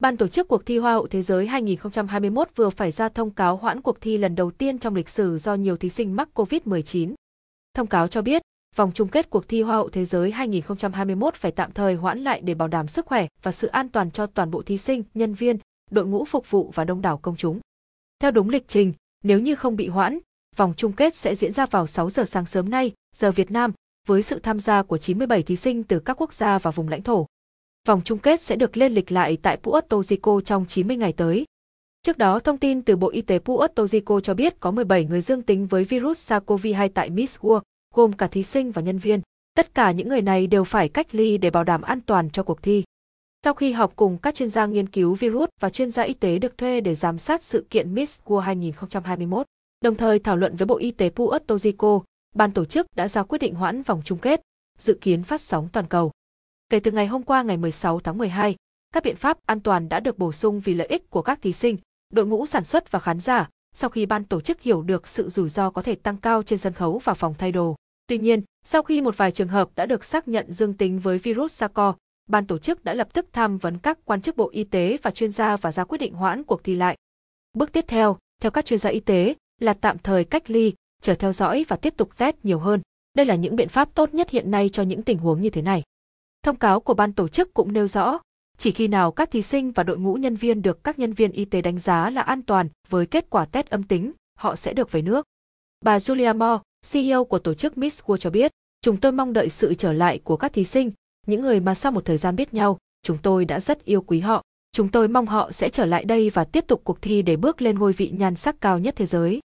Ban tổ chức cuộc thi Hoa hậu Thế giới 2021 vừa phải ra thông cáo hoãn cuộc thi lần đầu tiên trong lịch sử do nhiều thí sinh mắc COVID-19. Thông cáo cho biết, vòng chung kết cuộc thi Hoa hậu Thế giới 2021 phải tạm thời hoãn lại để bảo đảm sức khỏe và sự an toàn cho toàn bộ thí sinh, nhân viên, đội ngũ phục vụ và đông đảo công chúng. Theo đúng lịch trình, nếu như không bị hoãn, vòng chung kết sẽ diễn ra vào 6 giờ sáng sớm nay, giờ Việt Nam, với sự tham gia của 97 thí sinh từ các quốc gia và vùng lãnh thổ. Vòng chung kết sẽ được lên lịch lại tại Puerto Rico trong 90 ngày tới. Trước đó, thông tin từ Bộ Y tế Puerto Rico cho biết có 17 người dương tính với virus SARS-CoV-2 tại Miss World, gồm cả thí sinh và nhân viên. Tất cả những người này đều phải cách ly để bảo đảm an toàn cho cuộc thi. Sau khi họp cùng các chuyên gia nghiên cứu virus và chuyên gia y tế được thuê để giám sát sự kiện Miss World 2021, đồng thời thảo luận với Bộ Y tế Puerto Rico, ban tổ chức đã ra quyết định hoãn vòng chung kết, dự kiến phát sóng toàn cầu. Kể từ ngày hôm qua ngày 16 tháng 12, các biện pháp an toàn đã được bổ sung vì lợi ích của các thí sinh, đội ngũ sản xuất và khán giả, sau khi ban tổ chức hiểu được sự rủi ro có thể tăng cao trên sân khấu và phòng thay đồ. Tuy nhiên, sau khi một vài trường hợp đã được xác nhận dương tính với virus SARS-CoV, ban tổ chức đã lập tức tham vấn các quan chức Bộ Y tế và chuyên gia và ra quyết định hoãn cuộc thi lại. Bước tiếp theo, theo các chuyên gia y tế, là tạm thời cách ly, chờ theo dõi và tiếp tục test nhiều hơn. Đây là những biện pháp tốt nhất hiện nay cho những tình huống như thế này. Thông cáo của ban tổ chức cũng nêu rõ, chỉ khi nào các thí sinh và đội ngũ nhân viên được các nhân viên y tế đánh giá là an toàn với kết quả test âm tính, họ sẽ được về nước. Bà Julia Moore, CEO của tổ chức Miss World cho biết, chúng tôi mong đợi sự trở lại của các thí sinh, những người mà sau một thời gian biết nhau, chúng tôi đã rất yêu quý họ. Chúng tôi mong họ sẽ trở lại đây và tiếp tục cuộc thi để bước lên ngôi vị nhan sắc cao nhất thế giới.